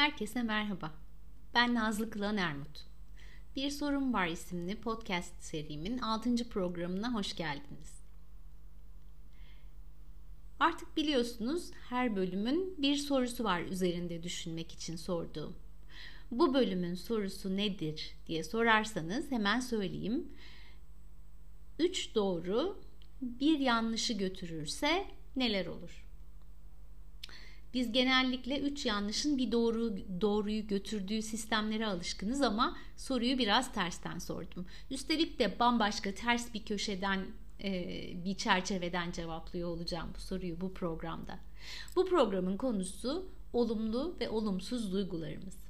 Herkese merhaba. Ben Nazlı Kılan Ermut. Bir Sorun Var isimli podcast serimin 6. programına hoş geldiniz. Artık biliyorsunuz her bölümün bir sorusu var üzerinde düşünmek için sorduğum. Bu bölümün sorusu nedir diye sorarsanız hemen söyleyeyim. 3 doğru bir yanlışı götürürse neler olur? Biz genellikle 3 yanlışın bir doğru doğruyu götürdüğü sistemlere alışkınız ama soruyu biraz tersten sordum. Üstelik de bambaşka ters bir köşeden e, bir çerçeveden cevaplıyor olacağım bu soruyu bu programda. Bu programın konusu olumlu ve olumsuz duygularımız.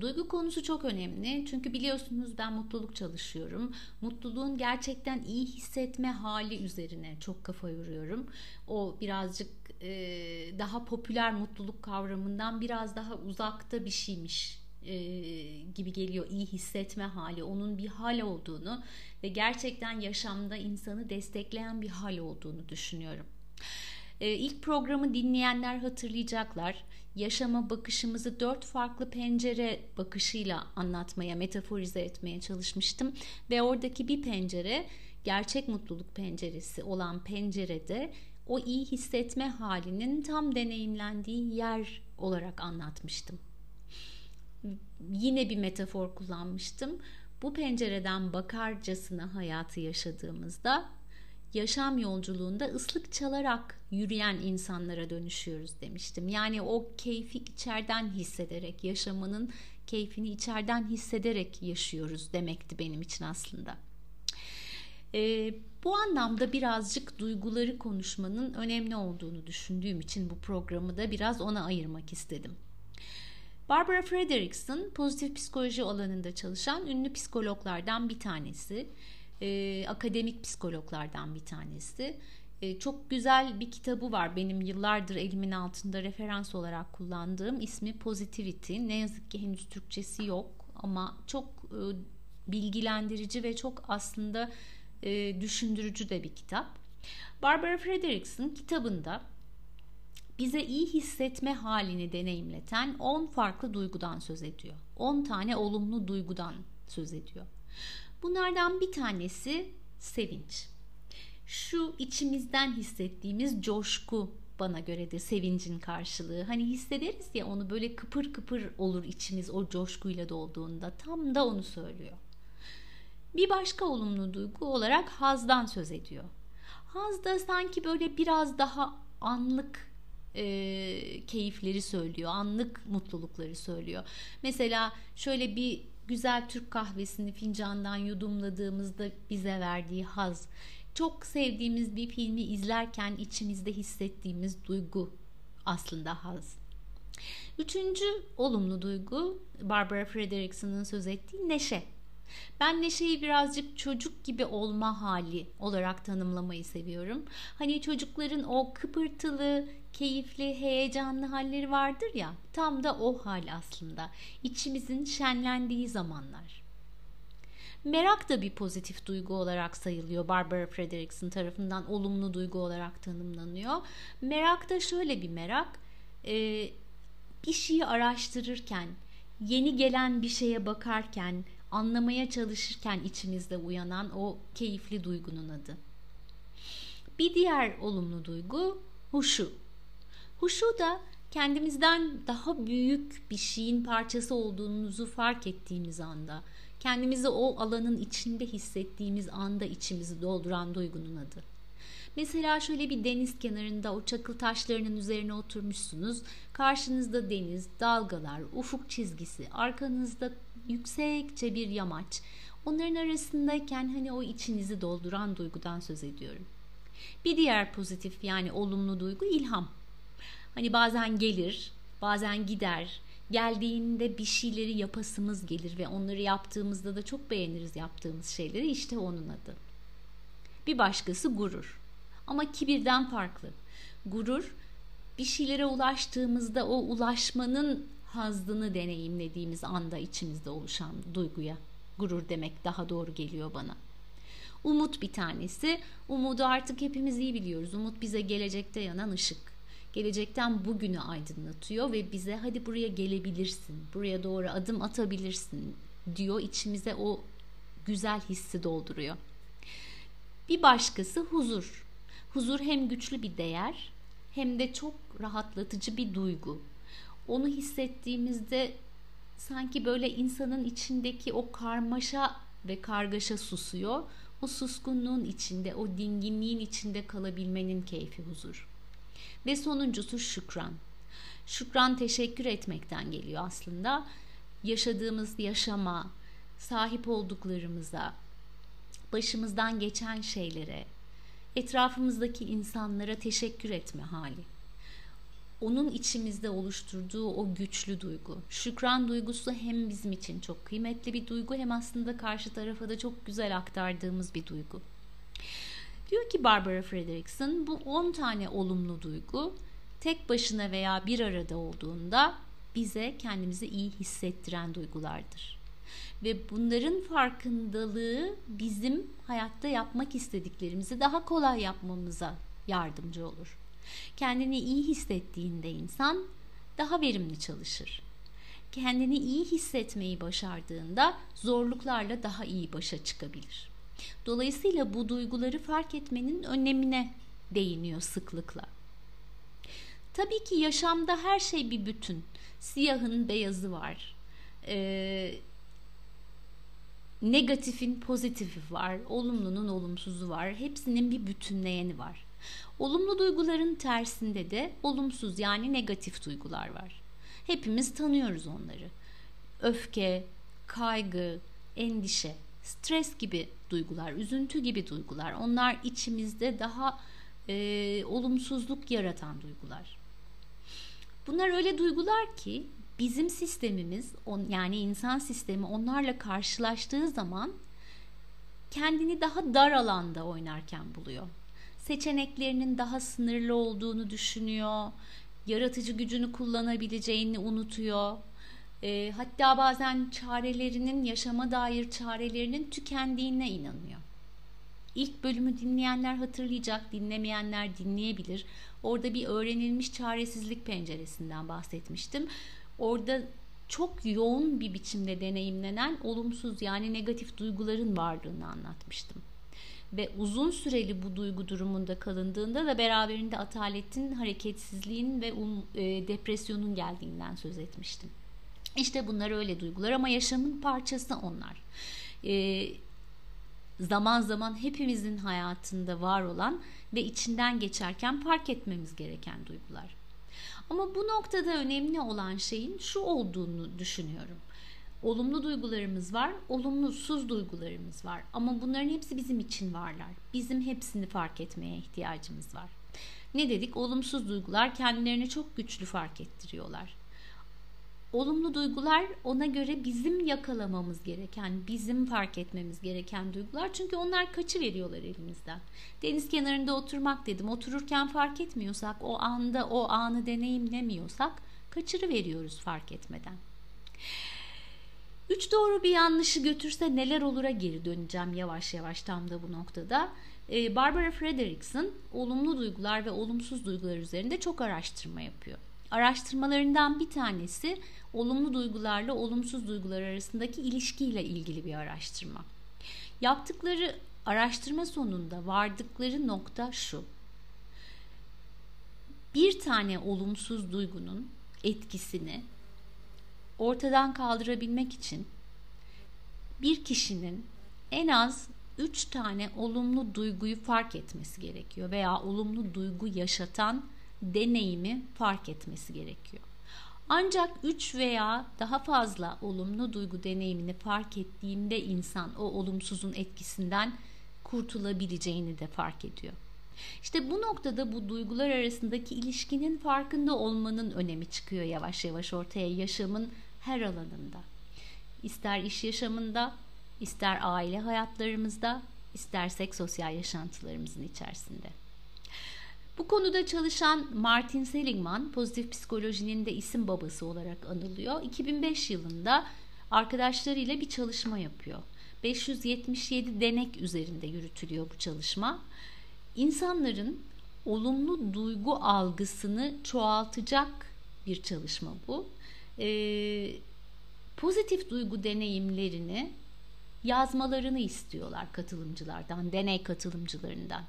Duygu konusu çok önemli çünkü biliyorsunuz ben mutluluk çalışıyorum. Mutluluğun gerçekten iyi hissetme hali üzerine çok kafa yoruyorum. O birazcık e, daha popüler mutluluk kavramından biraz daha uzakta bir şeymiş e, gibi geliyor iyi hissetme hali onun bir hal olduğunu ve gerçekten yaşamda insanı destekleyen bir hal olduğunu düşünüyorum. E, ilk programı dinleyenler hatırlayacaklar yaşama bakışımızı dört farklı pencere bakışıyla anlatmaya, metaforize etmeye çalışmıştım. Ve oradaki bir pencere gerçek mutluluk penceresi olan pencerede o iyi hissetme halinin tam deneyimlendiği yer olarak anlatmıştım. Yine bir metafor kullanmıştım. Bu pencereden bakarcasına hayatı yaşadığımızda yaşam yolculuğunda ıslık çalarak yürüyen insanlara dönüşüyoruz demiştim. Yani o keyfi içeriden hissederek, yaşamanın keyfini içeriden hissederek yaşıyoruz demekti benim için aslında. E, bu anlamda birazcık duyguları konuşmanın önemli olduğunu düşündüğüm için bu programı da biraz ona ayırmak istedim. Barbara Fredrickson pozitif psikoloji alanında çalışan ünlü psikologlardan bir tanesi e, akademik psikologlardan bir tanesi. E, çok güzel bir kitabı var benim yıllardır elimin altında referans olarak kullandığım ismi Positivity. Ne yazık ki henüz Türkçesi yok ama çok e, bilgilendirici ve çok aslında e, düşündürücü de bir kitap. Barbara Fredrickson kitabında bize iyi hissetme halini deneyimleten 10 farklı duygudan söz ediyor. 10 tane olumlu duygudan söz ediyor. Bunlardan bir tanesi sevinç. Şu içimizden hissettiğimiz coşku bana göre de sevincin karşılığı. Hani hissederiz ya onu böyle kıpır kıpır olur içimiz o coşkuyla dolduğunda. Tam da onu söylüyor. Bir başka olumlu duygu olarak hazdan söz ediyor. Haz da sanki böyle biraz daha anlık e, keyifleri söylüyor, anlık mutlulukları söylüyor. Mesela şöyle bir güzel Türk kahvesini fincandan yudumladığımızda bize verdiği haz. Çok sevdiğimiz bir filmi izlerken içimizde hissettiğimiz duygu aslında haz. Üçüncü olumlu duygu Barbara Fredrickson'ın söz ettiği neşe. Ben neşeyi birazcık çocuk gibi olma hali olarak tanımlamayı seviyorum. Hani çocukların o kıpırtılı, keyifli, heyecanlı halleri vardır ya, tam da o hal aslında. İçimizin şenlendiği zamanlar. Merak da bir pozitif duygu olarak sayılıyor. Barbara Fredrickson tarafından olumlu duygu olarak tanımlanıyor. Merak da şöyle bir merak. E, bir şeyi araştırırken, yeni gelen bir şeye bakarken, anlamaya çalışırken içimizde uyanan o keyifli duygunun adı. Bir diğer olumlu duygu huşu. Huşu da kendimizden daha büyük bir şeyin parçası olduğumuzu fark ettiğimiz anda, kendimizi o alanın içinde hissettiğimiz anda içimizi dolduran duygunun adı. Mesela şöyle bir deniz kenarında o çakıl taşlarının üzerine oturmuşsunuz. Karşınızda deniz, dalgalar, ufuk çizgisi, arkanızda yüksekçe bir yamaç. Onların arasındayken hani o içinizi dolduran duygudan söz ediyorum. Bir diğer pozitif yani olumlu duygu ilham. Hani bazen gelir, bazen gider. Geldiğinde bir şeyleri yapasımız gelir ve onları yaptığımızda da çok beğeniriz yaptığımız şeyleri. İşte onun adı. Bir başkası gurur. Ama kibirden farklı. Gurur bir şeylere ulaştığımızda o ulaşmanın hazdını deneyimlediğimiz anda içimizde oluşan duyguya gurur demek daha doğru geliyor bana. Umut bir tanesi. Umudu artık hepimiz iyi biliyoruz. Umut bize gelecekte yanan ışık. gelecekten bugünü aydınlatıyor ve bize hadi buraya gelebilirsin, buraya doğru adım atabilirsin diyor. içimize o güzel hissi dolduruyor. Bir başkası huzur. Huzur hem güçlü bir değer hem de çok rahatlatıcı bir duygu. Onu hissettiğimizde sanki böyle insanın içindeki o karmaşa ve kargaşa susuyor. O suskunluğun içinde, o dinginliğin içinde kalabilmenin keyfi huzur. Ve sonuncusu şükran. Şükran teşekkür etmekten geliyor aslında. Yaşadığımız yaşama, sahip olduklarımıza, başımızdan geçen şeylere, etrafımızdaki insanlara teşekkür etme hali. Onun içimizde oluşturduğu o güçlü duygu. Şükran duygusu hem bizim için çok kıymetli bir duygu hem aslında karşı tarafa da çok güzel aktardığımız bir duygu. Diyor ki Barbara Fredrickson bu 10 tane olumlu duygu tek başına veya bir arada olduğunda bize kendimizi iyi hissettiren duygulardır. Ve bunların farkındalığı bizim hayatta yapmak istediklerimizi daha kolay yapmamıza yardımcı olur. Kendini iyi hissettiğinde insan daha verimli çalışır. Kendini iyi hissetmeyi başardığında zorluklarla daha iyi başa çıkabilir. Dolayısıyla bu duyguları fark etmenin önemine değiniyor sıklıkla. Tabii ki yaşamda her şey bir bütün. Siyahın beyazı var. Ee, negatifin pozitifi var. Olumlunun olumsuzu var. Hepsinin bir bütünleyeni var. Olumlu duyguların tersinde de olumsuz yani negatif duygular var. Hepimiz tanıyoruz onları. Öfke, kaygı, endişe, stres gibi duygular, üzüntü gibi duygular. Onlar içimizde daha e, olumsuzluk yaratan duygular. Bunlar öyle duygular ki bizim sistemimiz yani insan sistemi onlarla karşılaştığı zaman kendini daha dar alanda oynarken buluyor. Seçeneklerinin daha sınırlı olduğunu düşünüyor. Yaratıcı gücünü kullanabileceğini unutuyor e, hatta bazen çarelerinin yaşama dair çarelerinin tükendiğine inanıyor. İlk bölümü dinleyenler hatırlayacak, dinlemeyenler dinleyebilir. Orada bir öğrenilmiş çaresizlik penceresinden bahsetmiştim. Orada çok yoğun bir biçimde deneyimlenen olumsuz yani negatif duyguların varlığını anlatmıştım. Ve uzun süreli bu duygu durumunda kalındığında da beraberinde ataletin, hareketsizliğin ve um, e, depresyonun geldiğinden söz etmiştim. İşte bunlar öyle duygular ama yaşamın parçası onlar. Ee, zaman zaman hepimizin hayatında var olan ve içinden geçerken fark etmemiz gereken duygular. Ama bu noktada önemli olan şeyin şu olduğunu düşünüyorum. Olumlu duygularımız var, olumsuz duygularımız var. Ama bunların hepsi bizim için varlar. Bizim hepsini fark etmeye ihtiyacımız var. Ne dedik? Olumsuz duygular kendilerini çok güçlü fark ettiriyorlar olumlu duygular ona göre bizim yakalamamız gereken, bizim fark etmemiz gereken duygular. Çünkü onlar kaçı veriyorlar elimizden. Deniz kenarında oturmak dedim. Otururken fark etmiyorsak, o anda o anı deneyimlemiyorsak kaçırı veriyoruz fark etmeden. Üç doğru bir yanlışı götürse neler olura geri döneceğim yavaş yavaş tam da bu noktada. Ee, Barbara Fredrickson olumlu duygular ve olumsuz duygular üzerinde çok araştırma yapıyor. Araştırmalarından bir tanesi olumlu duygularla olumsuz duygular arasındaki ilişkiyle ilgili bir araştırma. Yaptıkları araştırma sonunda vardıkları nokta şu. Bir tane olumsuz duygunun etkisini ortadan kaldırabilmek için bir kişinin en az 3 tane olumlu duyguyu fark etmesi gerekiyor veya olumlu duygu yaşatan deneyimi fark etmesi gerekiyor. Ancak 3 veya daha fazla olumlu duygu deneyimini fark ettiğinde insan o olumsuzun etkisinden kurtulabileceğini de fark ediyor. İşte bu noktada bu duygular arasındaki ilişkinin farkında olmanın önemi çıkıyor yavaş yavaş ortaya yaşamın her alanında. İster iş yaşamında, ister aile hayatlarımızda, istersek sosyal yaşantılarımızın içerisinde. Bu konuda çalışan Martin Seligman pozitif psikolojinin de isim babası olarak anılıyor. 2005 yılında arkadaşlarıyla bir çalışma yapıyor. 577 denek üzerinde yürütülüyor bu çalışma. İnsanların olumlu duygu algısını çoğaltacak bir çalışma bu. Ee, pozitif duygu deneyimlerini yazmalarını istiyorlar katılımcılardan, deney katılımcılarından.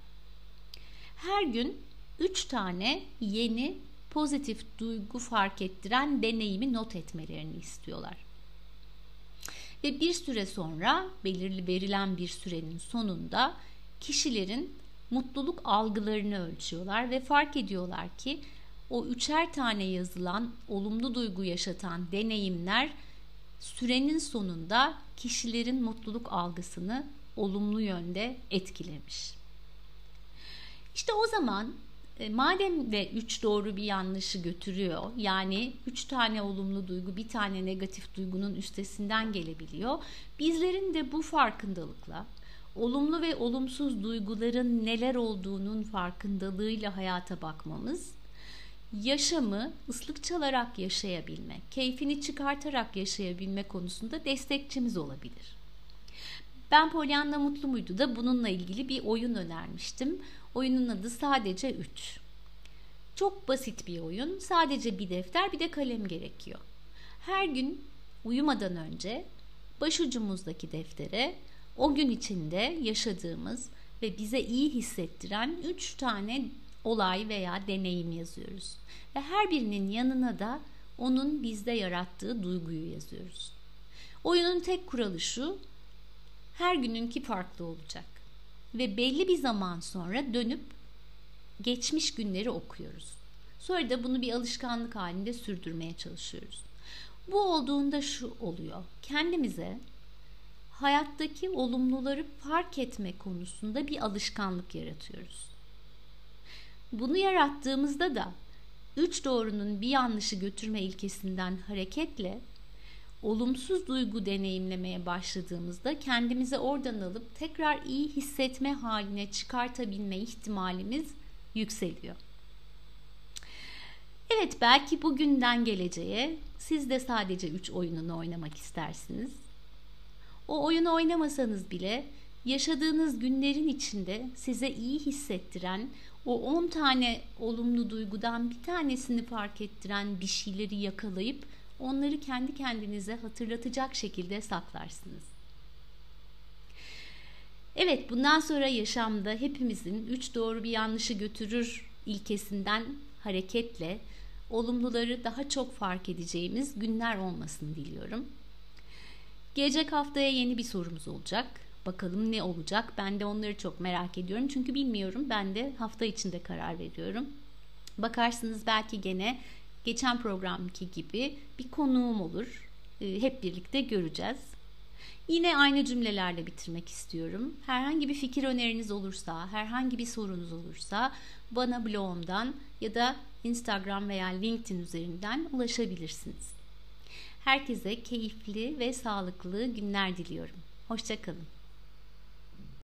Her gün 3 tane yeni pozitif duygu fark ettiren deneyimi not etmelerini istiyorlar. Ve bir süre sonra belirli verilen bir sürenin sonunda kişilerin mutluluk algılarını ölçüyorlar ve fark ediyorlar ki o üçer tane yazılan olumlu duygu yaşatan deneyimler sürenin sonunda kişilerin mutluluk algısını olumlu yönde etkilemiş. İşte o zaman e, madem de üç doğru bir yanlışı götürüyor yani üç tane olumlu duygu bir tane negatif duygunun üstesinden gelebiliyor bizlerin de bu farkındalıkla olumlu ve olumsuz duyguların neler olduğunun farkındalığıyla hayata bakmamız yaşamı ıslık çalarak yaşayabilme, keyfini çıkartarak yaşayabilme konusunda destekçimiz olabilir. Ben Pollyanna Mutlu Muydu da bununla ilgili bir oyun önermiştim. Oyunun adı sadece 3. Çok basit bir oyun. Sadece bir defter bir de kalem gerekiyor. Her gün uyumadan önce başucumuzdaki deftere o gün içinde yaşadığımız ve bize iyi hissettiren 3 tane olay veya deneyim yazıyoruz. Ve her birinin yanına da onun bizde yarattığı duyguyu yazıyoruz. Oyunun tek kuralı şu, her gününki farklı olacak. Ve belli bir zaman sonra dönüp geçmiş günleri okuyoruz. Sonra da bunu bir alışkanlık halinde sürdürmeye çalışıyoruz. Bu olduğunda şu oluyor. Kendimize hayattaki olumluları fark etme konusunda bir alışkanlık yaratıyoruz. Bunu yarattığımızda da üç doğrunun bir yanlışı götürme ilkesinden hareketle olumsuz duygu deneyimlemeye başladığımızda kendimizi oradan alıp tekrar iyi hissetme haline çıkartabilme ihtimalimiz yükseliyor. Evet belki bugünden geleceğe siz de sadece 3 oyununu oynamak istersiniz. O oyunu oynamasanız bile yaşadığınız günlerin içinde size iyi hissettiren o 10 tane olumlu duygudan bir tanesini fark ettiren bir şeyleri yakalayıp onları kendi kendinize hatırlatacak şekilde saklarsınız. Evet bundan sonra yaşamda hepimizin üç doğru bir yanlışı götürür ilkesinden hareketle olumluları daha çok fark edeceğimiz günler olmasını diliyorum. Gelecek haftaya yeni bir sorumuz olacak. Bakalım ne olacak? Ben de onları çok merak ediyorum. Çünkü bilmiyorum. Ben de hafta içinde karar veriyorum. Bakarsınız belki gene geçen programki gibi bir konuğum olur. Ee, hep birlikte göreceğiz. Yine aynı cümlelerle bitirmek istiyorum. Herhangi bir fikir öneriniz olursa, herhangi bir sorunuz olursa bana blogumdan ya da Instagram veya LinkedIn üzerinden ulaşabilirsiniz. Herkese keyifli ve sağlıklı günler diliyorum. Hoşçakalın.